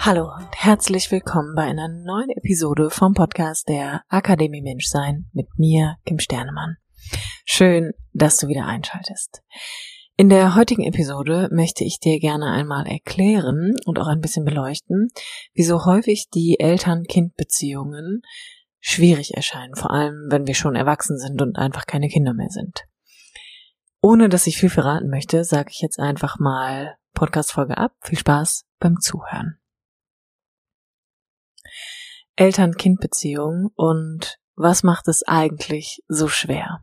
Hallo und herzlich willkommen bei einer neuen Episode vom Podcast der Akademie Menschsein mit mir, Kim Sternemann. Schön, dass du wieder einschaltest. In der heutigen Episode möchte ich dir gerne einmal erklären und auch ein bisschen beleuchten, wieso häufig die Eltern-Kind-Beziehungen schwierig erscheinen, vor allem wenn wir schon erwachsen sind und einfach keine Kinder mehr sind. Ohne dass ich viel verraten möchte, sage ich jetzt einfach mal Podcast-Folge ab. Viel Spaß beim Zuhören. Eltern-Kind-Beziehung und was macht es eigentlich so schwer?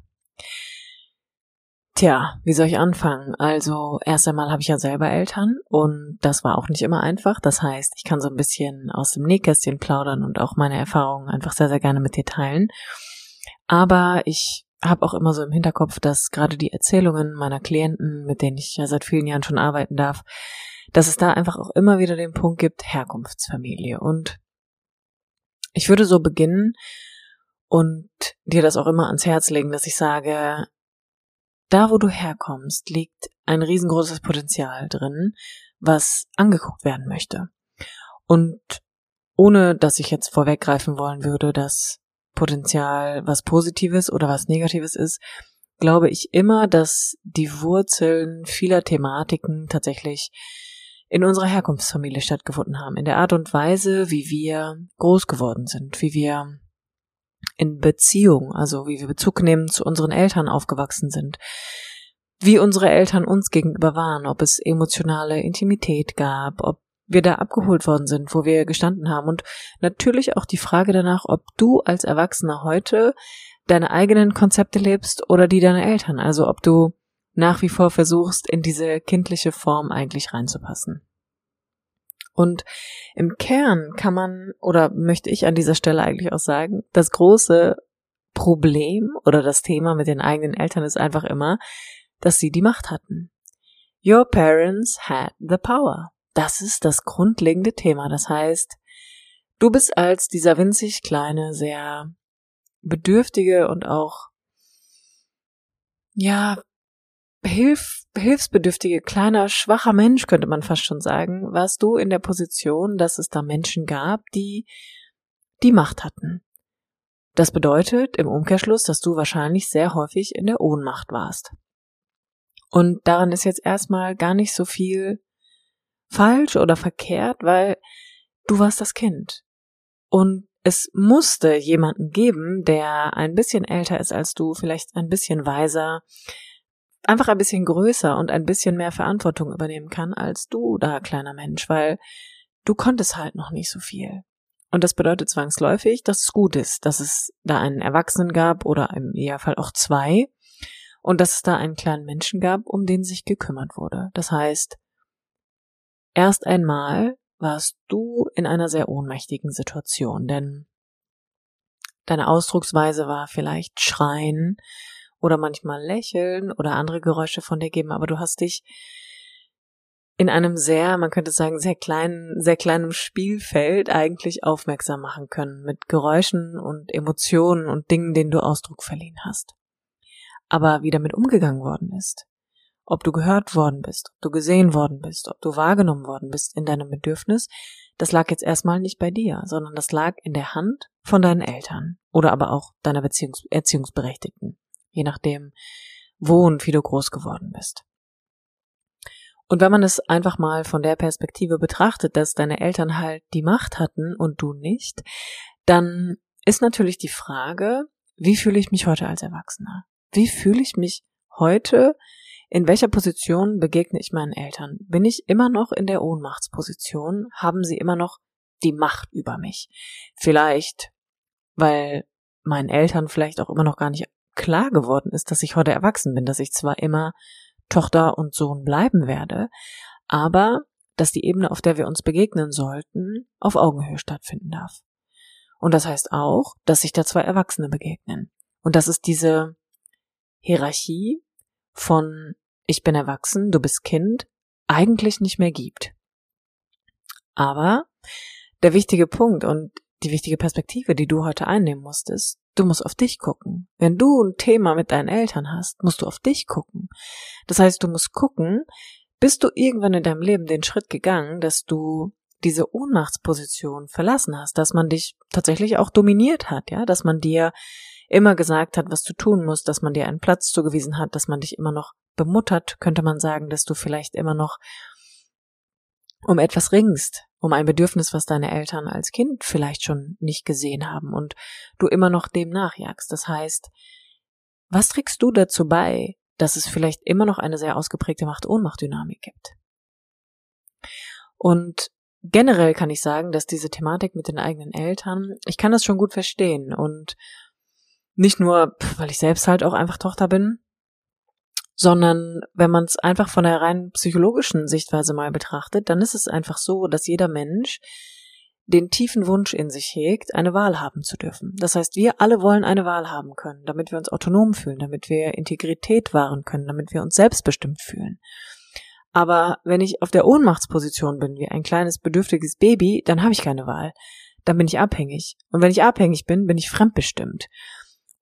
Tja, wie soll ich anfangen? Also erst einmal habe ich ja selber Eltern und das war auch nicht immer einfach. Das heißt, ich kann so ein bisschen aus dem Nähkästchen plaudern und auch meine Erfahrungen einfach sehr, sehr gerne mit dir teilen. Aber ich habe auch immer so im Hinterkopf, dass gerade die Erzählungen meiner Klienten, mit denen ich ja seit vielen Jahren schon arbeiten darf, dass es da einfach auch immer wieder den Punkt gibt, Herkunftsfamilie. Und ich würde so beginnen und dir das auch immer ans Herz legen, dass ich sage, da wo du herkommst, liegt ein riesengroßes Potenzial drin, was angeguckt werden möchte. Und ohne dass ich jetzt vorweggreifen wollen würde, dass Potenzial was Positives oder was Negatives ist, glaube ich immer, dass die Wurzeln vieler Thematiken tatsächlich in unserer Herkunftsfamilie stattgefunden haben, in der Art und Weise, wie wir groß geworden sind, wie wir in Beziehung, also wie wir Bezug nehmen zu unseren Eltern aufgewachsen sind, wie unsere Eltern uns gegenüber waren, ob es emotionale Intimität gab, ob wir da abgeholt worden sind, wo wir gestanden haben. Und natürlich auch die Frage danach, ob du als Erwachsener heute deine eigenen Konzepte lebst oder die deiner Eltern, also ob du nach wie vor versuchst, in diese kindliche Form eigentlich reinzupassen. Und im Kern kann man, oder möchte ich an dieser Stelle eigentlich auch sagen, das große Problem oder das Thema mit den eigenen Eltern ist einfach immer, dass sie die Macht hatten. Your parents had the power. Das ist das grundlegende Thema. Das heißt, du bist als dieser winzig kleine, sehr bedürftige und auch ja, hilf, hilfsbedürftige, kleiner, schwacher Mensch, könnte man fast schon sagen, warst du in der Position, dass es da Menschen gab, die die Macht hatten. Das bedeutet im Umkehrschluss, dass du wahrscheinlich sehr häufig in der Ohnmacht warst. Und daran ist jetzt erstmal gar nicht so viel falsch oder verkehrt, weil du warst das Kind. Und es musste jemanden geben, der ein bisschen älter ist als du, vielleicht ein bisschen weiser, einfach ein bisschen größer und ein bisschen mehr Verantwortung übernehmen kann als du da, kleiner Mensch, weil du konntest halt noch nicht so viel. Und das bedeutet zwangsläufig, dass es gut ist, dass es da einen Erwachsenen gab oder im Idealfall auch zwei und dass es da einen kleinen Menschen gab, um den sich gekümmert wurde. Das heißt, erst einmal warst du in einer sehr ohnmächtigen Situation, denn deine Ausdrucksweise war vielleicht Schreien, oder manchmal lächeln oder andere Geräusche von dir geben, aber du hast dich in einem sehr, man könnte sagen, sehr kleinen, sehr kleinen Spielfeld eigentlich aufmerksam machen können mit Geräuschen und Emotionen und Dingen, denen du Ausdruck verliehen hast. Aber wie damit umgegangen worden ist, ob du gehört worden bist, ob du gesehen worden bist, ob du wahrgenommen worden bist in deinem Bedürfnis, das lag jetzt erstmal nicht bei dir, sondern das lag in der Hand von deinen Eltern oder aber auch deiner Beziehungs Erziehungsberechtigten je nachdem, wo und wie du groß geworden bist. Und wenn man es einfach mal von der Perspektive betrachtet, dass deine Eltern halt die Macht hatten und du nicht, dann ist natürlich die Frage, wie fühle ich mich heute als Erwachsener? Wie fühle ich mich heute? In welcher Position begegne ich meinen Eltern? Bin ich immer noch in der Ohnmachtsposition? Haben sie immer noch die Macht über mich? Vielleicht, weil meinen Eltern vielleicht auch immer noch gar nicht klar geworden ist, dass ich heute erwachsen bin, dass ich zwar immer Tochter und Sohn bleiben werde, aber dass die Ebene, auf der wir uns begegnen sollten, auf Augenhöhe stattfinden darf. Und das heißt auch, dass sich da zwei Erwachsene begegnen. Und dass es diese Hierarchie von ich bin erwachsen, du bist Kind, eigentlich nicht mehr gibt. Aber der wichtige Punkt und die wichtige Perspektive, die du heute einnehmen musst, ist, du musst auf dich gucken. Wenn du ein Thema mit deinen Eltern hast, musst du auf dich gucken. Das heißt, du musst gucken, bist du irgendwann in deinem Leben den Schritt gegangen, dass du diese Ohnmachtsposition verlassen hast, dass man dich tatsächlich auch dominiert hat, ja, dass man dir immer gesagt hat, was du tun musst, dass man dir einen Platz zugewiesen hat, dass man dich immer noch bemuttert, könnte man sagen, dass du vielleicht immer noch um etwas ringst, um ein Bedürfnis, was deine Eltern als Kind vielleicht schon nicht gesehen haben und du immer noch dem nachjagst. Das heißt, was trägst du dazu bei, dass es vielleicht immer noch eine sehr ausgeprägte Macht-Ohnmacht-Dynamik gibt? Und generell kann ich sagen, dass diese Thematik mit den eigenen Eltern, ich kann das schon gut verstehen und nicht nur, weil ich selbst halt auch einfach Tochter bin, sondern wenn man es einfach von der rein psychologischen Sichtweise mal betrachtet, dann ist es einfach so, dass jeder Mensch den tiefen Wunsch in sich hegt, eine Wahl haben zu dürfen. Das heißt, wir alle wollen eine Wahl haben können, damit wir uns autonom fühlen, damit wir Integrität wahren können, damit wir uns selbstbestimmt fühlen. Aber wenn ich auf der Ohnmachtsposition bin, wie ein kleines bedürftiges Baby, dann habe ich keine Wahl. Dann bin ich abhängig. Und wenn ich abhängig bin, bin ich fremdbestimmt.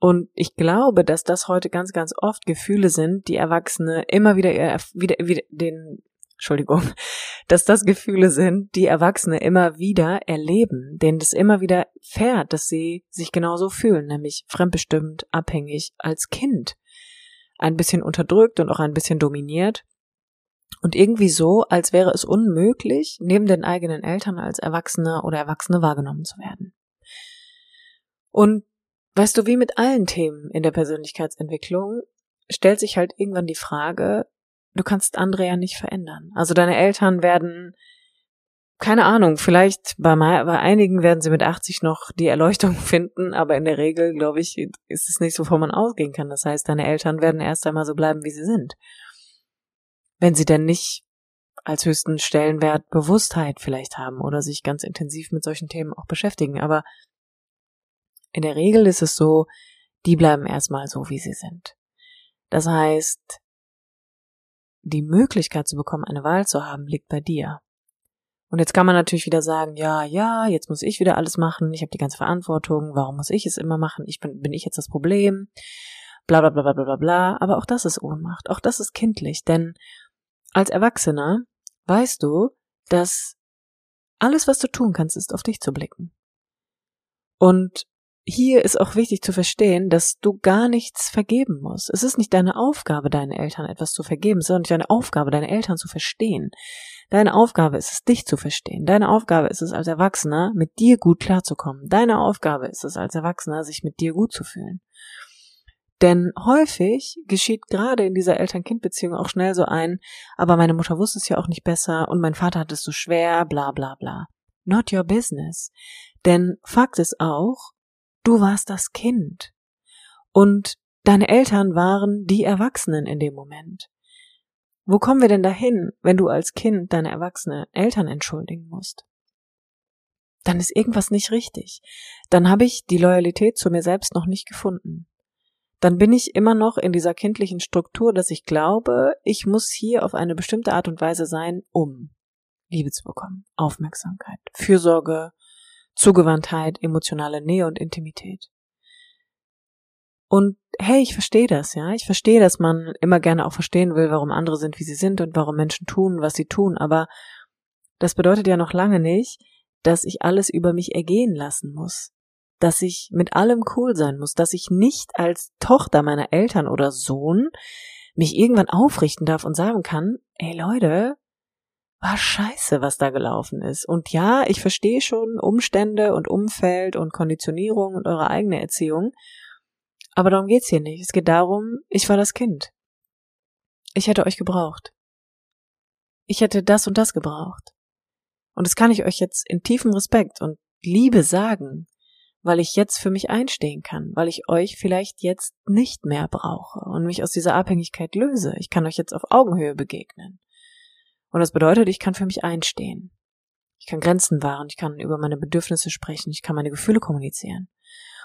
Und ich glaube, dass das heute ganz, ganz oft Gefühle sind, die Erwachsene immer wieder, wieder, wieder den, Entschuldigung, dass das Gefühle sind, die Erwachsene immer wieder erleben, denen das immer wieder fährt, dass sie sich genauso fühlen, nämlich fremdbestimmt, abhängig als Kind. Ein bisschen unterdrückt und auch ein bisschen dominiert. Und irgendwie so, als wäre es unmöglich, neben den eigenen Eltern als Erwachsener oder Erwachsene wahrgenommen zu werden. Und Weißt du, wie mit allen Themen in der Persönlichkeitsentwicklung stellt sich halt irgendwann die Frage, du kannst andere ja nicht verändern. Also deine Eltern werden, keine Ahnung, vielleicht bei, bei einigen werden sie mit 80 noch die Erleuchtung finden, aber in der Regel, glaube ich, ist es nicht so, wovon man ausgehen kann. Das heißt, deine Eltern werden erst einmal so bleiben, wie sie sind. Wenn sie denn nicht als höchsten Stellenwert Bewusstheit vielleicht haben oder sich ganz intensiv mit solchen Themen auch beschäftigen. Aber in der Regel ist es so, die bleiben erstmal so, wie sie sind. Das heißt, die Möglichkeit zu bekommen, eine Wahl zu haben, liegt bei dir. Und jetzt kann man natürlich wieder sagen, ja, ja, jetzt muss ich wieder alles machen, ich habe die ganze Verantwortung, warum muss ich es immer machen, ich bin, bin ich jetzt das Problem, bla bla bla bla bla bla, aber auch das ist Ohnmacht, auch das ist kindlich, denn als Erwachsener weißt du, dass alles, was du tun kannst, ist auf dich zu blicken. Und hier ist auch wichtig zu verstehen, dass du gar nichts vergeben musst. Es ist nicht deine Aufgabe, deinen Eltern etwas zu vergeben, sondern deine Aufgabe, deine Eltern zu verstehen. Deine Aufgabe ist es, dich zu verstehen. Deine Aufgabe ist es, als Erwachsener mit dir gut klarzukommen. Deine Aufgabe ist es, als Erwachsener, sich mit dir gut zu fühlen. Denn häufig geschieht gerade in dieser Eltern-Kind-Beziehung auch schnell so ein, aber meine Mutter wusste es ja auch nicht besser und mein Vater hat es so schwer, bla bla bla. Not your business. Denn Fakt ist auch, Du warst das Kind. Und deine Eltern waren die Erwachsenen in dem Moment. Wo kommen wir denn dahin, wenn du als Kind deine erwachsene Eltern entschuldigen musst? Dann ist irgendwas nicht richtig. Dann habe ich die Loyalität zu mir selbst noch nicht gefunden. Dann bin ich immer noch in dieser kindlichen Struktur, dass ich glaube, ich muss hier auf eine bestimmte Art und Weise sein, um Liebe zu bekommen, Aufmerksamkeit, Fürsorge, Zugewandtheit, emotionale Nähe und Intimität. Und hey, ich verstehe das, ja. Ich verstehe, dass man immer gerne auch verstehen will, warum andere sind, wie sie sind und warum Menschen tun, was sie tun. Aber das bedeutet ja noch lange nicht, dass ich alles über mich ergehen lassen muss. Dass ich mit allem cool sein muss, dass ich nicht als Tochter meiner Eltern oder Sohn mich irgendwann aufrichten darf und sagen kann, ey Leute, war scheiße, was da gelaufen ist. Und ja, ich verstehe schon Umstände und Umfeld und Konditionierung und eure eigene Erziehung. Aber darum geht's hier nicht. Es geht darum, ich war das Kind. Ich hätte euch gebraucht. Ich hätte das und das gebraucht. Und das kann ich euch jetzt in tiefem Respekt und Liebe sagen, weil ich jetzt für mich einstehen kann, weil ich euch vielleicht jetzt nicht mehr brauche und mich aus dieser Abhängigkeit löse. Ich kann euch jetzt auf Augenhöhe begegnen. Und das bedeutet, ich kann für mich einstehen. Ich kann Grenzen wahren, ich kann über meine Bedürfnisse sprechen, ich kann meine Gefühle kommunizieren.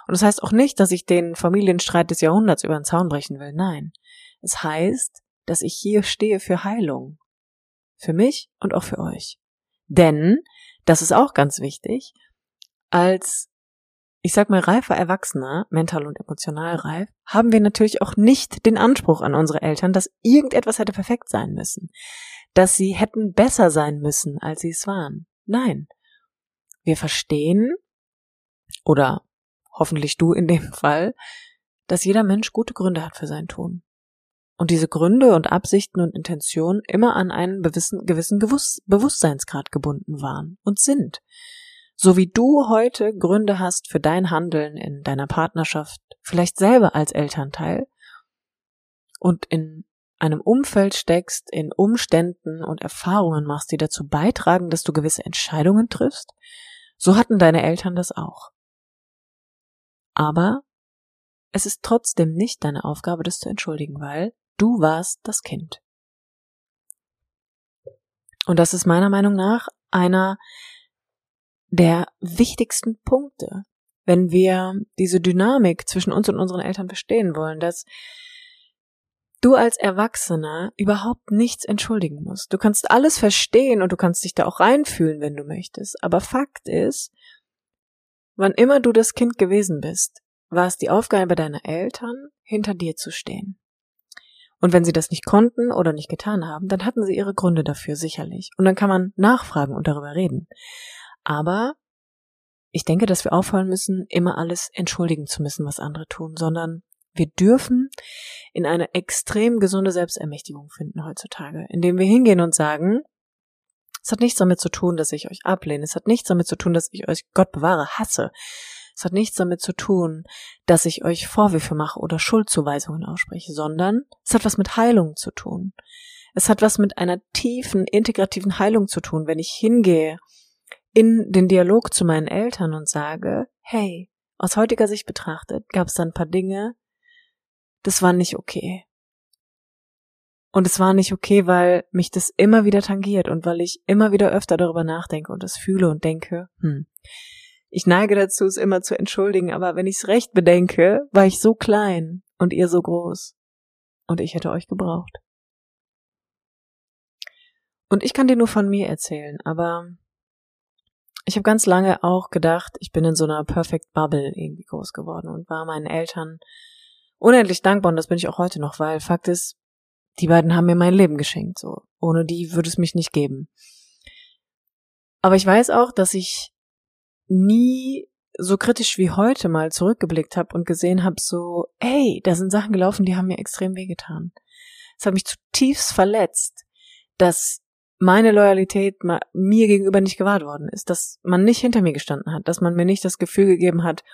Und das heißt auch nicht, dass ich den Familienstreit des Jahrhunderts über den Zaun brechen will. Nein. Es heißt, dass ich hier stehe für Heilung. Für mich und auch für euch. Denn, das ist auch ganz wichtig, als, ich sag mal, reifer Erwachsener, mental und emotional reif, haben wir natürlich auch nicht den Anspruch an unsere Eltern, dass irgendetwas hätte perfekt sein müssen. Dass sie hätten besser sein müssen, als sie es waren. Nein. Wir verstehen, oder hoffentlich du in dem Fall, dass jeder Mensch gute Gründe hat für sein Tun. Und diese Gründe und Absichten und Intentionen immer an einen gewissen, gewissen Bewusstseinsgrad gebunden waren und sind. So wie du heute Gründe hast für dein Handeln in deiner Partnerschaft, vielleicht selber als Elternteil, und in einem Umfeld steckst, in Umständen und Erfahrungen machst, die dazu beitragen, dass du gewisse Entscheidungen triffst, so hatten deine Eltern das auch. Aber es ist trotzdem nicht deine Aufgabe, das zu entschuldigen, weil du warst das Kind. Und das ist meiner Meinung nach einer der wichtigsten Punkte, wenn wir diese Dynamik zwischen uns und unseren Eltern verstehen wollen, dass du als Erwachsener überhaupt nichts entschuldigen musst. Du kannst alles verstehen und du kannst dich da auch reinfühlen, wenn du möchtest. Aber Fakt ist, wann immer du das Kind gewesen bist, war es die Aufgabe deiner Eltern, hinter dir zu stehen. Und wenn sie das nicht konnten oder nicht getan haben, dann hatten sie ihre Gründe dafür sicherlich. Und dann kann man nachfragen und darüber reden. Aber ich denke, dass wir aufhören müssen, immer alles entschuldigen zu müssen, was andere tun, sondern wir dürfen in eine extrem gesunde Selbstermächtigung finden heutzutage, indem wir hingehen und sagen, es hat nichts damit zu tun, dass ich euch ablehne. Es hat nichts damit zu tun, dass ich euch Gott bewahre hasse. Es hat nichts damit zu tun, dass ich euch Vorwürfe mache oder Schuldzuweisungen ausspreche, sondern es hat was mit Heilung zu tun. Es hat was mit einer tiefen, integrativen Heilung zu tun, wenn ich hingehe in den Dialog zu meinen Eltern und sage, hey, aus heutiger Sicht betrachtet gab es da ein paar Dinge, das war nicht okay. Und es war nicht okay, weil mich das immer wieder tangiert und weil ich immer wieder öfter darüber nachdenke und es fühle und denke, hm, ich neige dazu, es immer zu entschuldigen, aber wenn ich es recht bedenke, war ich so klein und ihr so groß. Und ich hätte euch gebraucht. Und ich kann dir nur von mir erzählen, aber ich habe ganz lange auch gedacht, ich bin in so einer Perfect Bubble irgendwie groß geworden und war meinen Eltern unendlich dankbar und das bin ich auch heute noch, weil Fakt ist, die beiden haben mir mein Leben geschenkt, so. Ohne die würde es mich nicht geben. Aber ich weiß auch, dass ich nie so kritisch wie heute mal zurückgeblickt habe und gesehen habe, so, ey, da sind Sachen gelaufen, die haben mir extrem wehgetan. Es hat mich zutiefst verletzt, dass meine Loyalität mir gegenüber nicht gewahrt worden ist, dass man nicht hinter mir gestanden hat, dass man mir nicht das Gefühl gegeben hat,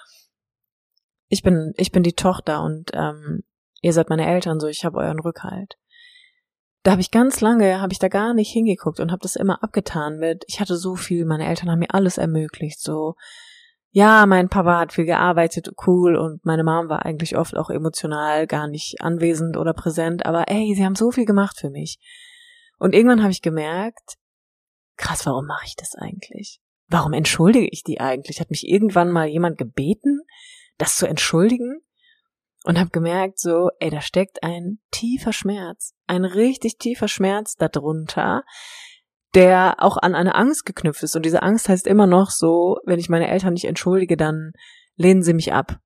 ich bin, ich bin die Tochter und ähm, ihr seid meine Eltern, so ich habe euren Rückhalt. Da habe ich ganz lange, habe ich da gar nicht hingeguckt und habe das immer abgetan mit, ich hatte so viel, meine Eltern haben mir alles ermöglicht, so ja, mein Papa hat viel gearbeitet, cool, und meine Mom war eigentlich oft auch emotional gar nicht anwesend oder präsent, aber ey, sie haben so viel gemacht für mich. Und irgendwann habe ich gemerkt, krass, warum mache ich das eigentlich? Warum entschuldige ich die eigentlich? Hat mich irgendwann mal jemand gebeten? Das zu entschuldigen und habe gemerkt, so, ey, da steckt ein tiefer Schmerz, ein richtig tiefer Schmerz darunter, der auch an eine Angst geknüpft ist. Und diese Angst heißt immer noch so, wenn ich meine Eltern nicht entschuldige, dann lehnen sie mich ab.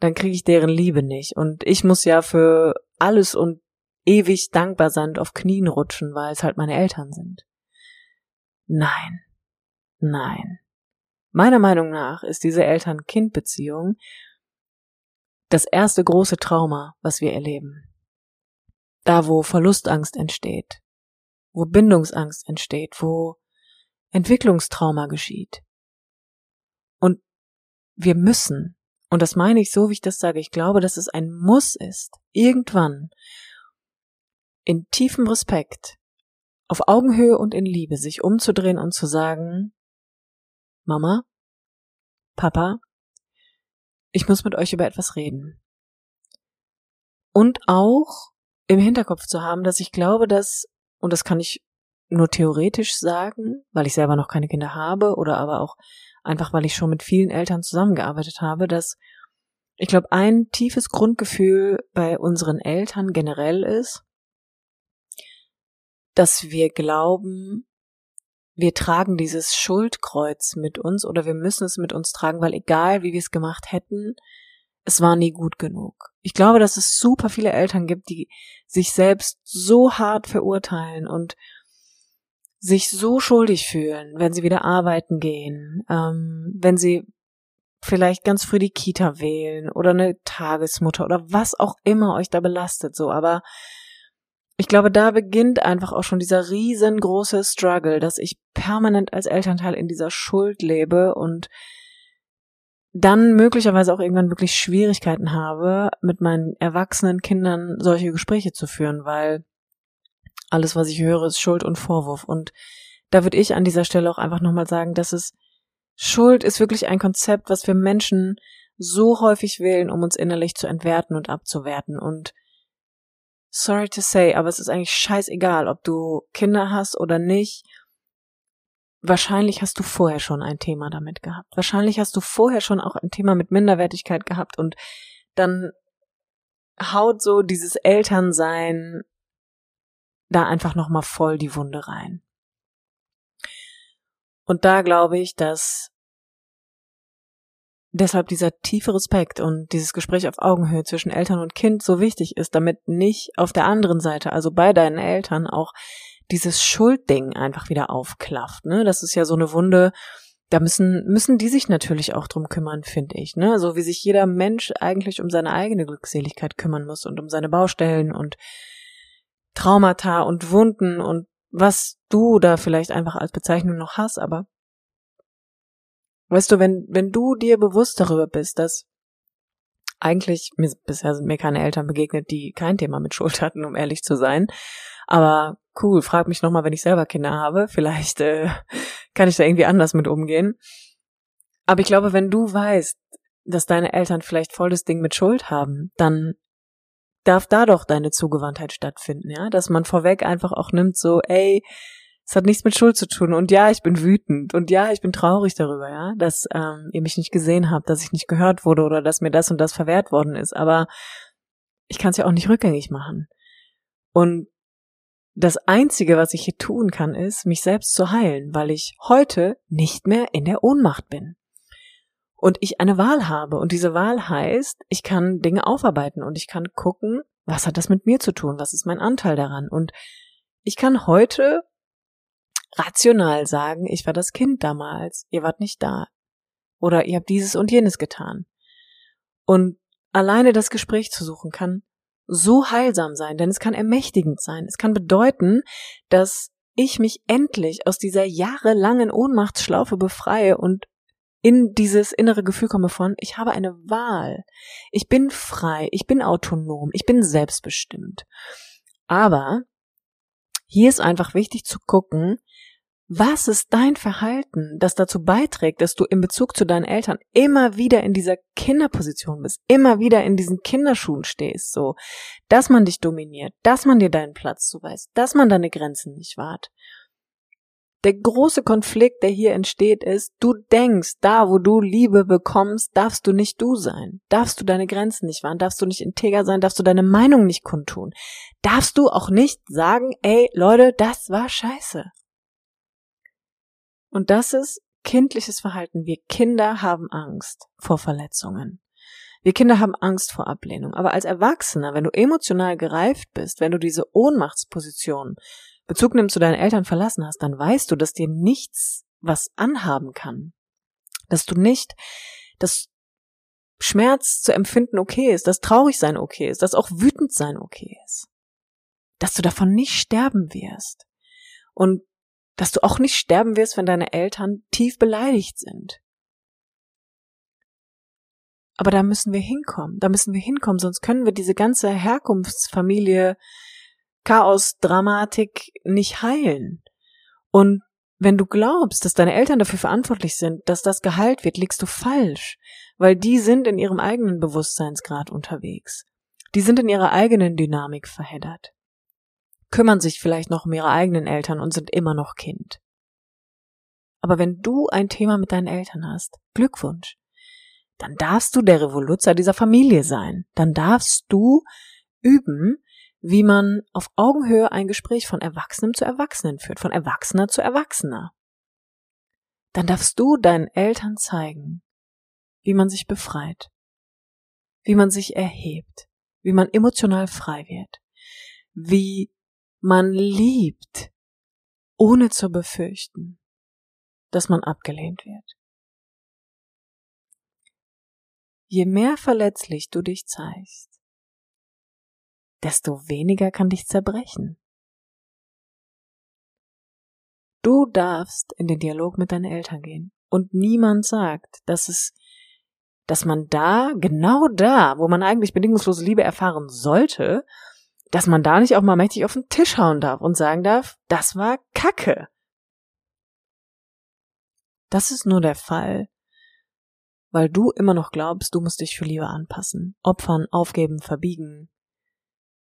Dann kriege ich deren Liebe nicht. Und ich muss ja für alles und ewig dankbar sein und auf Knien rutschen, weil es halt meine Eltern sind. Nein. Nein. Meiner Meinung nach ist diese Eltern-Kind-Beziehung das erste große Trauma, was wir erleben. Da, wo Verlustangst entsteht, wo Bindungsangst entsteht, wo Entwicklungstrauma geschieht. Und wir müssen, und das meine ich so, wie ich das sage, ich glaube, dass es ein Muss ist, irgendwann in tiefem Respekt, auf Augenhöhe und in Liebe sich umzudrehen und zu sagen, Mama, Papa, ich muss mit euch über etwas reden. Und auch im Hinterkopf zu haben, dass ich glaube, dass, und das kann ich nur theoretisch sagen, weil ich selber noch keine Kinder habe oder aber auch einfach, weil ich schon mit vielen Eltern zusammengearbeitet habe, dass ich glaube, ein tiefes Grundgefühl bei unseren Eltern generell ist, dass wir glauben, wir tragen dieses Schuldkreuz mit uns oder wir müssen es mit uns tragen, weil egal wie wir es gemacht hätten, es war nie gut genug. Ich glaube, dass es super viele Eltern gibt, die sich selbst so hart verurteilen und sich so schuldig fühlen, wenn sie wieder arbeiten gehen, ähm, wenn sie vielleicht ganz früh die Kita wählen oder eine Tagesmutter oder was auch immer euch da belastet, so, aber ich glaube, da beginnt einfach auch schon dieser riesengroße Struggle, dass ich permanent als Elternteil in dieser Schuld lebe und dann möglicherweise auch irgendwann wirklich Schwierigkeiten habe, mit meinen erwachsenen Kindern solche Gespräche zu führen, weil alles, was ich höre, ist Schuld und Vorwurf. Und da würde ich an dieser Stelle auch einfach nochmal sagen, dass es Schuld ist wirklich ein Konzept, was wir Menschen so häufig wählen, um uns innerlich zu entwerten und abzuwerten. Und sorry to say, aber es ist eigentlich scheißegal, ob du Kinder hast oder nicht. Wahrscheinlich hast du vorher schon ein Thema damit gehabt. Wahrscheinlich hast du vorher schon auch ein Thema mit Minderwertigkeit gehabt und dann haut so dieses Elternsein da einfach nochmal voll die Wunde rein. Und da glaube ich, dass deshalb dieser tiefe Respekt und dieses Gespräch auf Augenhöhe zwischen Eltern und Kind so wichtig ist, damit nicht auf der anderen Seite, also bei deinen Eltern, auch dieses Schuldding einfach wieder aufklafft. Ne? Das ist ja so eine Wunde, da müssen, müssen die sich natürlich auch drum kümmern, finde ich. Ne? So wie sich jeder Mensch eigentlich um seine eigene Glückseligkeit kümmern muss und um seine Baustellen und Traumata und Wunden und was du da vielleicht einfach als Bezeichnung noch hast, aber weißt du, wenn, wenn du dir bewusst darüber bist, dass eigentlich, mir, bisher sind mir keine Eltern begegnet, die kein Thema mit Schuld hatten, um ehrlich zu sein. Aber cool, frag mich nochmal, wenn ich selber Kinder habe. Vielleicht äh, kann ich da irgendwie anders mit umgehen. Aber ich glaube, wenn du weißt, dass deine Eltern vielleicht voll das Ding mit Schuld haben, dann darf da doch deine Zugewandtheit stattfinden, ja, dass man vorweg einfach auch nimmt, so, ey, es hat nichts mit Schuld zu tun und ja, ich bin wütend und ja, ich bin traurig darüber, ja, dass ähm, ihr mich nicht gesehen habt, dass ich nicht gehört wurde oder dass mir das und das verwehrt worden ist, aber ich kann es ja auch nicht rückgängig machen. Und das Einzige, was ich hier tun kann, ist, mich selbst zu heilen, weil ich heute nicht mehr in der Ohnmacht bin und ich eine Wahl habe. Und diese Wahl heißt, ich kann Dinge aufarbeiten und ich kann gucken, was hat das mit mir zu tun? Was ist mein Anteil daran? Und ich kann heute rational sagen, ich war das Kind damals, ihr wart nicht da. Oder ihr habt dieses und jenes getan. Und alleine das Gespräch zu suchen kann so heilsam sein, denn es kann ermächtigend sein. Es kann bedeuten, dass ich mich endlich aus dieser jahrelangen Ohnmachtsschlaufe befreie und in dieses innere Gefühl komme von, ich habe eine Wahl. Ich bin frei, ich bin autonom, ich bin selbstbestimmt. Aber hier ist einfach wichtig zu gucken, was ist dein Verhalten, das dazu beiträgt, dass du in Bezug zu deinen Eltern immer wieder in dieser Kinderposition bist, immer wieder in diesen Kinderschuhen stehst, so, dass man dich dominiert, dass man dir deinen Platz zuweist, dass man deine Grenzen nicht wahrt. Der große Konflikt, der hier entsteht, ist, du denkst, da wo du Liebe bekommst, darfst du nicht du sein. Darfst du deine Grenzen nicht wahren, darfst du nicht integer sein, darfst du deine Meinung nicht kundtun. Darfst du auch nicht sagen, ey Leute, das war scheiße. Und das ist kindliches Verhalten. Wir Kinder haben Angst vor Verletzungen. Wir Kinder haben Angst vor Ablehnung. Aber als Erwachsener, wenn du emotional gereift bist, wenn du diese Ohnmachtsposition Bezug nimmst zu deinen Eltern verlassen hast, dann weißt du, dass dir nichts was anhaben kann. Dass du nicht, dass Schmerz zu empfinden okay ist, dass traurig sein okay ist, dass auch wütend sein okay ist. Dass du davon nicht sterben wirst. Und dass du auch nicht sterben wirst, wenn deine Eltern tief beleidigt sind. Aber da müssen wir hinkommen, da müssen wir hinkommen, sonst können wir diese ganze Herkunftsfamilie Chaos, Dramatik nicht heilen. Und wenn du glaubst, dass deine Eltern dafür verantwortlich sind, dass das geheilt wird, liegst du falsch, weil die sind in ihrem eigenen Bewusstseinsgrad unterwegs. Die sind in ihrer eigenen Dynamik verheddert. Kümmern sich vielleicht noch um ihre eigenen Eltern und sind immer noch Kind. Aber wenn du ein Thema mit deinen Eltern hast, Glückwunsch, dann darfst du der Revoluzer dieser Familie sein. Dann darfst du üben, wie man auf Augenhöhe ein Gespräch von Erwachsenem zu Erwachsenen führt, von Erwachsener zu Erwachsener. Dann darfst du deinen Eltern zeigen, wie man sich befreit, wie man sich erhebt, wie man emotional frei wird, wie man liebt, ohne zu befürchten, dass man abgelehnt wird. Je mehr verletzlich du dich zeigst, desto weniger kann dich zerbrechen. Du darfst in den Dialog mit deinen Eltern gehen und niemand sagt, dass es, dass man da, genau da, wo man eigentlich bedingungslose Liebe erfahren sollte, dass man da nicht auch mal mächtig auf den Tisch hauen darf und sagen darf, das war Kacke. Das ist nur der Fall, weil du immer noch glaubst, du musst dich für Liebe anpassen, opfern, aufgeben, verbiegen,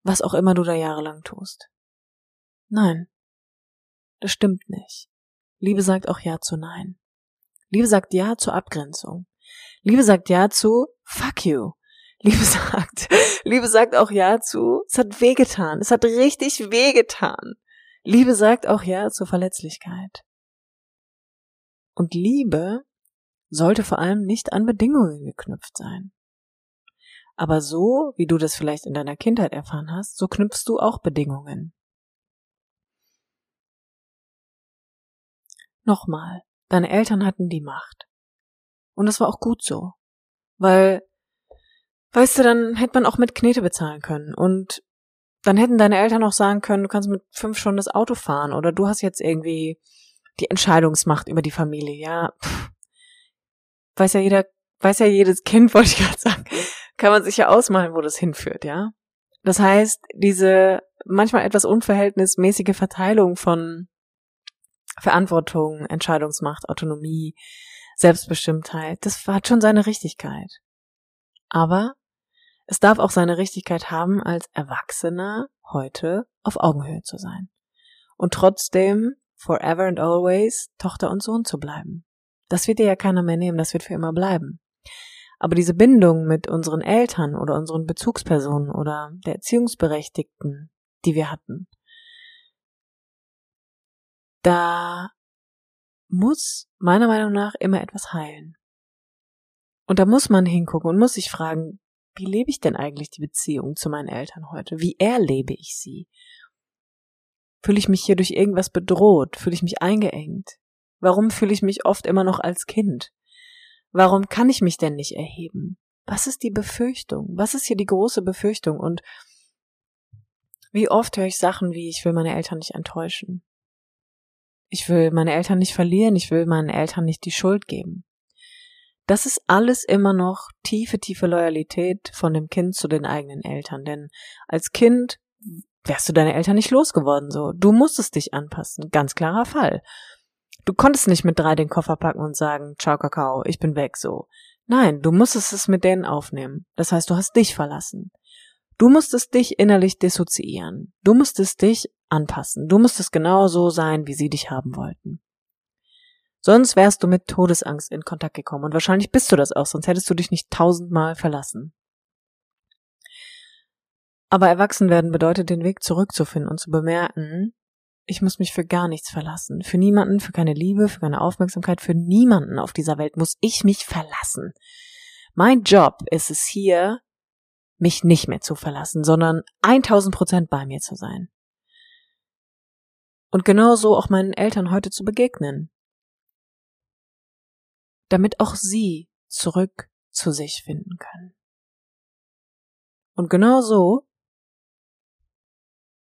was auch immer du da jahrelang tust. Nein, das stimmt nicht. Liebe sagt auch Ja zu Nein. Liebe sagt Ja zur Abgrenzung. Liebe sagt Ja zu Fuck you. Liebe sagt, Liebe sagt auch Ja zu, es hat wehgetan, es hat richtig wehgetan. Liebe sagt auch Ja zur Verletzlichkeit. Und Liebe sollte vor allem nicht an Bedingungen geknüpft sein. Aber so, wie du das vielleicht in deiner Kindheit erfahren hast, so knüpfst du auch Bedingungen. Nochmal, deine Eltern hatten die Macht. Und das war auch gut so. Weil, weißt du, dann hätte man auch mit Knete bezahlen können. Und dann hätten deine Eltern auch sagen können, du kannst mit fünf Stunden das Auto fahren oder du hast jetzt irgendwie die Entscheidungsmacht über die Familie. Ja, pff, weiß ja jeder, weiß ja jedes Kind, wollte ich gerade sagen, kann man sich ja ausmalen, wo das hinführt, ja. Das heißt, diese manchmal etwas unverhältnismäßige Verteilung von Verantwortung, Entscheidungsmacht, Autonomie, Selbstbestimmtheit, das hat schon seine Richtigkeit. Aber es darf auch seine Richtigkeit haben, als Erwachsener heute auf Augenhöhe zu sein. Und trotzdem forever and always Tochter und Sohn zu bleiben. Das wird dir ja keiner mehr nehmen, das wird für immer bleiben. Aber diese Bindung mit unseren Eltern oder unseren Bezugspersonen oder der Erziehungsberechtigten, die wir hatten, da muss meiner Meinung nach immer etwas heilen. Und da muss man hingucken und muss sich fragen, wie lebe ich denn eigentlich die Beziehung zu meinen Eltern heute? Wie erlebe ich sie? Fühle ich mich hier durch irgendwas bedroht? Fühle ich mich eingeengt? Warum fühle ich mich oft immer noch als Kind? Warum kann ich mich denn nicht erheben? Was ist die Befürchtung? Was ist hier die große Befürchtung? Und wie oft höre ich Sachen wie, ich will meine Eltern nicht enttäuschen. Ich will meine Eltern nicht verlieren, ich will meinen Eltern nicht die Schuld geben. Das ist alles immer noch tiefe, tiefe Loyalität von dem Kind zu den eigenen Eltern. Denn als Kind wärst du deine Eltern nicht losgeworden so. Du musstest dich anpassen. Ganz klarer Fall. Du konntest nicht mit drei den Koffer packen und sagen, ciao Kakao, ich bin weg so. Nein, du musstest es mit denen aufnehmen. Das heißt, du hast dich verlassen. Du musstest dich innerlich dissoziieren. Du musstest dich anpassen. Du musstest genau so sein, wie sie dich haben wollten. Sonst wärst du mit Todesangst in Kontakt gekommen und wahrscheinlich bist du das auch, sonst hättest du dich nicht tausendmal verlassen. Aber erwachsen werden bedeutet, den Weg zurückzufinden und zu bemerken, ich muss mich für gar nichts verlassen. Für niemanden, für keine Liebe, für keine Aufmerksamkeit, für niemanden auf dieser Welt muss ich mich verlassen. Mein Job ist es hier, mich nicht mehr zu verlassen, sondern 1000 Prozent bei mir zu sein. Und genauso auch meinen Eltern heute zu begegnen. Damit auch sie zurück zu sich finden können. Und genau so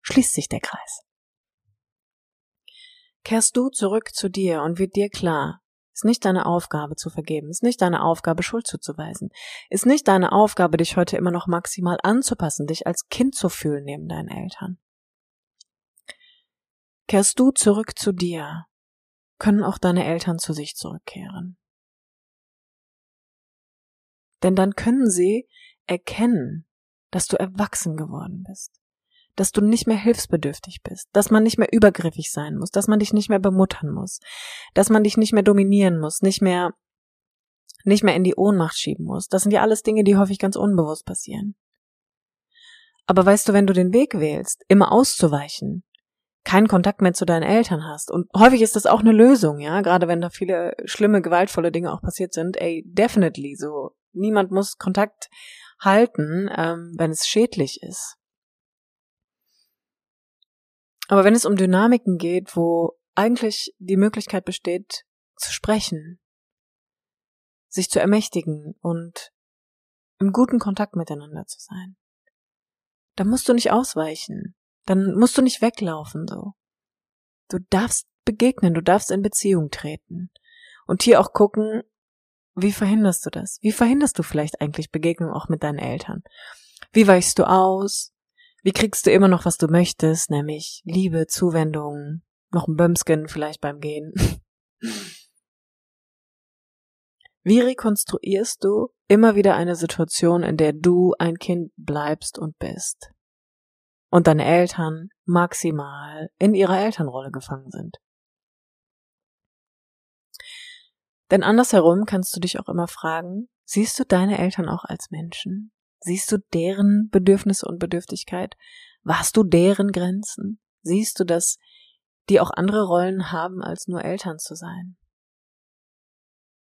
schließt sich der Kreis kehrst du zurück zu dir und wird dir klar, ist nicht deine Aufgabe zu vergeben, ist nicht deine Aufgabe Schuld zuzuweisen, ist nicht deine Aufgabe dich heute immer noch maximal anzupassen, dich als Kind zu fühlen neben deinen Eltern. Kehrst du zurück zu dir, können auch deine Eltern zu sich zurückkehren. Denn dann können sie erkennen, dass du erwachsen geworden bist, dass du nicht mehr hilfsbedürftig bist, dass man nicht mehr übergriffig sein muss, dass man dich nicht mehr bemuttern muss, dass man dich nicht mehr dominieren muss, nicht mehr nicht mehr in die Ohnmacht schieben muss. Das sind ja alles Dinge, die häufig ganz unbewusst passieren. Aber weißt du, wenn du den Weg wählst, immer auszuweichen, keinen Kontakt mehr zu deinen Eltern hast. Und häufig ist das auch eine Lösung, ja, gerade wenn da viele schlimme, gewaltvolle Dinge auch passiert sind. Ey, definitely so. Niemand muss Kontakt halten, ähm, wenn es schädlich ist. Aber wenn es um Dynamiken geht, wo eigentlich die Möglichkeit besteht, zu sprechen, sich zu ermächtigen und im guten Kontakt miteinander zu sein, dann musst du nicht ausweichen, dann musst du nicht weglaufen so. Du darfst begegnen, du darfst in Beziehung treten. Und hier auch gucken, wie verhinderst du das? Wie verhinderst du vielleicht eigentlich Begegnung auch mit deinen Eltern? Wie weichst du aus? Wie kriegst du immer noch, was du möchtest, nämlich Liebe, Zuwendung, noch ein Bömsken vielleicht beim Gehen? Wie rekonstruierst du immer wieder eine Situation, in der du ein Kind bleibst und bist? Und deine Eltern maximal in ihrer Elternrolle gefangen sind? Denn andersherum kannst du dich auch immer fragen, siehst du deine Eltern auch als Menschen? Siehst du deren Bedürfnisse und Bedürftigkeit? Warst du deren Grenzen? Siehst du, dass die auch andere Rollen haben, als nur Eltern zu sein?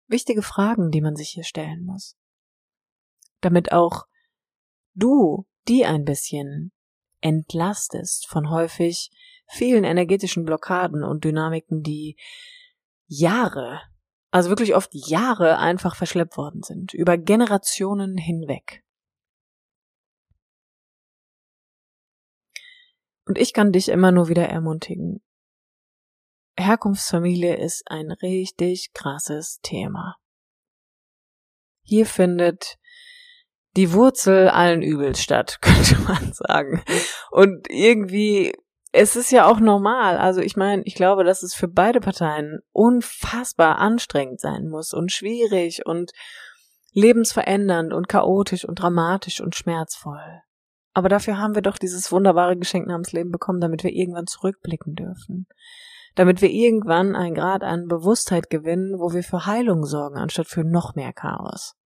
Wichtige Fragen, die man sich hier stellen muss. Damit auch du die ein bisschen entlastest von häufig vielen energetischen Blockaden und Dynamiken, die Jahre also wirklich oft Jahre einfach verschleppt worden sind, über Generationen hinweg. Und ich kann dich immer nur wieder ermutigen. Herkunftsfamilie ist ein richtig krasses Thema. Hier findet die Wurzel allen Übels statt, könnte man sagen. Und irgendwie es ist ja auch normal. Also ich meine, ich glaube, dass es für beide Parteien unfassbar anstrengend sein muss und schwierig und lebensverändernd und chaotisch und dramatisch und schmerzvoll. Aber dafür haben wir doch dieses wunderbare Geschenk namens Leben bekommen, damit wir irgendwann zurückblicken dürfen. Damit wir irgendwann einen Grad an Bewusstheit gewinnen, wo wir für Heilung sorgen, anstatt für noch mehr Chaos.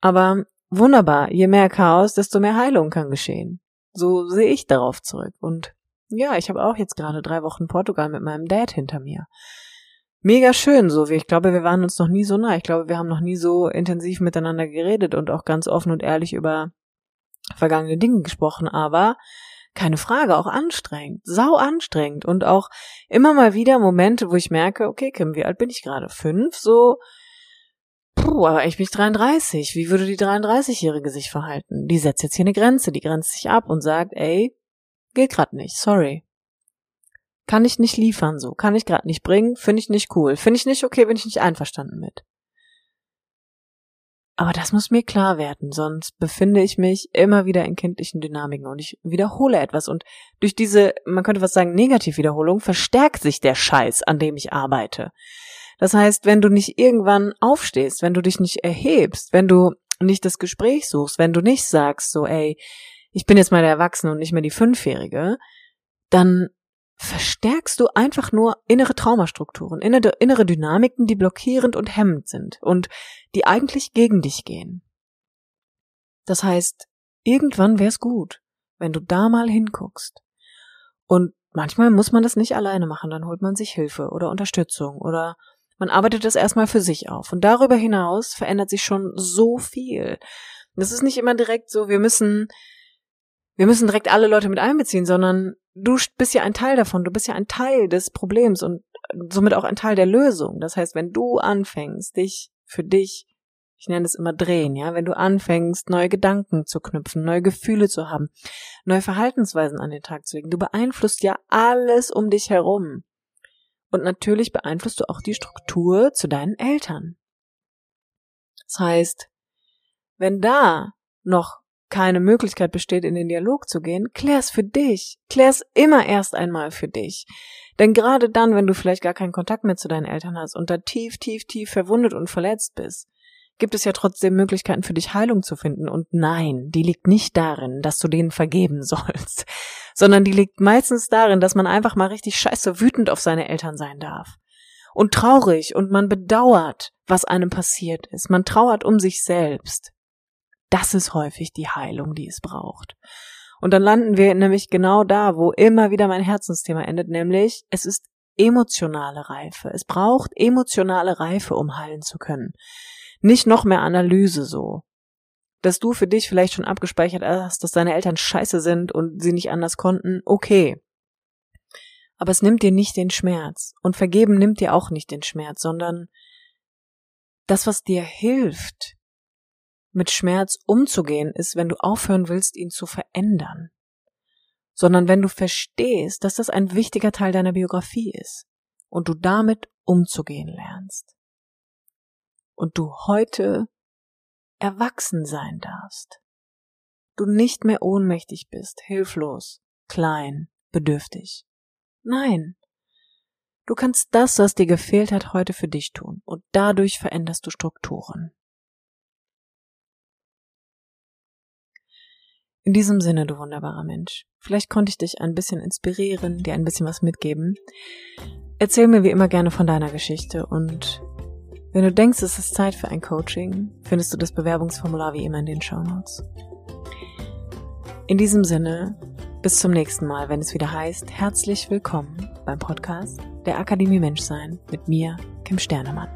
Aber wunderbar, je mehr Chaos, desto mehr Heilung kann geschehen. So sehe ich darauf zurück. Und ja, ich habe auch jetzt gerade drei Wochen Portugal mit meinem Dad hinter mir. Mega schön, so wie ich glaube, wir waren uns noch nie so nah. Ich glaube, wir haben noch nie so intensiv miteinander geredet und auch ganz offen und ehrlich über vergangene Dinge gesprochen, aber keine Frage, auch anstrengend, sau anstrengend und auch immer mal wieder Momente, wo ich merke, okay, Kim, wie alt bin ich gerade? Fünf, so, Puh, aber ich bin 33. Wie würde die 33-Jährige sich verhalten? Die setzt jetzt hier eine Grenze, die grenzt sich ab und sagt, ey, geht grad nicht, sorry. Kann ich nicht liefern so, kann ich grad nicht bringen, finde ich nicht cool, finde ich nicht okay, bin ich nicht einverstanden mit. Aber das muss mir klar werden, sonst befinde ich mich immer wieder in kindlichen Dynamiken und ich wiederhole etwas und durch diese, man könnte was sagen, Negativwiederholung verstärkt sich der Scheiß, an dem ich arbeite. Das heißt, wenn du nicht irgendwann aufstehst, wenn du dich nicht erhebst, wenn du nicht das Gespräch suchst, wenn du nicht sagst, so, ey, ich bin jetzt mal der Erwachsene und nicht mehr die Fünfjährige, dann verstärkst du einfach nur innere Traumastrukturen, innere, innere Dynamiken, die blockierend und hemmend sind und die eigentlich gegen dich gehen. Das heißt, irgendwann wär's gut, wenn du da mal hinguckst. Und manchmal muss man das nicht alleine machen, dann holt man sich Hilfe oder Unterstützung oder man arbeitet das erstmal für sich auf. Und darüber hinaus verändert sich schon so viel. Das ist nicht immer direkt so, wir müssen, wir müssen direkt alle Leute mit einbeziehen, sondern du bist ja ein Teil davon, du bist ja ein Teil des Problems und somit auch ein Teil der Lösung. Das heißt, wenn du anfängst, dich für dich, ich nenne es immer drehen, ja, wenn du anfängst, neue Gedanken zu knüpfen, neue Gefühle zu haben, neue Verhaltensweisen an den Tag zu legen, du beeinflusst ja alles um dich herum. Und natürlich beeinflusst du auch die Struktur zu deinen Eltern. Das heißt, wenn da noch keine Möglichkeit besteht, in den Dialog zu gehen, klär's für dich. Klär's immer erst einmal für dich. Denn gerade dann, wenn du vielleicht gar keinen Kontakt mehr zu deinen Eltern hast und da tief, tief, tief verwundet und verletzt bist, gibt es ja trotzdem Möglichkeiten für dich Heilung zu finden. Und nein, die liegt nicht darin, dass du denen vergeben sollst, sondern die liegt meistens darin, dass man einfach mal richtig scheiße wütend auf seine Eltern sein darf. Und traurig und man bedauert, was einem passiert ist. Man trauert um sich selbst. Das ist häufig die Heilung, die es braucht. Und dann landen wir nämlich genau da, wo immer wieder mein Herzensthema endet, nämlich es ist emotionale Reife. Es braucht emotionale Reife, um heilen zu können. Nicht noch mehr Analyse so. Dass du für dich vielleicht schon abgespeichert hast, dass deine Eltern scheiße sind und sie nicht anders konnten, okay. Aber es nimmt dir nicht den Schmerz. Und vergeben nimmt dir auch nicht den Schmerz, sondern das, was dir hilft, mit Schmerz umzugehen, ist, wenn du aufhören willst, ihn zu verändern. Sondern wenn du verstehst, dass das ein wichtiger Teil deiner Biografie ist und du damit umzugehen lernst und du heute erwachsen sein darfst. Du nicht mehr ohnmächtig bist, hilflos, klein, bedürftig. Nein. Du kannst das, was dir gefehlt hat, heute für dich tun und dadurch veränderst du Strukturen. In diesem Sinne, du wunderbarer Mensch. Vielleicht konnte ich dich ein bisschen inspirieren, dir ein bisschen was mitgeben. Erzähl mir wie immer gerne von deiner Geschichte und wenn du denkst, es ist Zeit für ein Coaching, findest du das Bewerbungsformular wie immer in den Show Notes. In diesem Sinne, bis zum nächsten Mal, wenn es wieder heißt, herzlich willkommen beim Podcast der Akademie Menschsein mit mir, Kim Sternemann.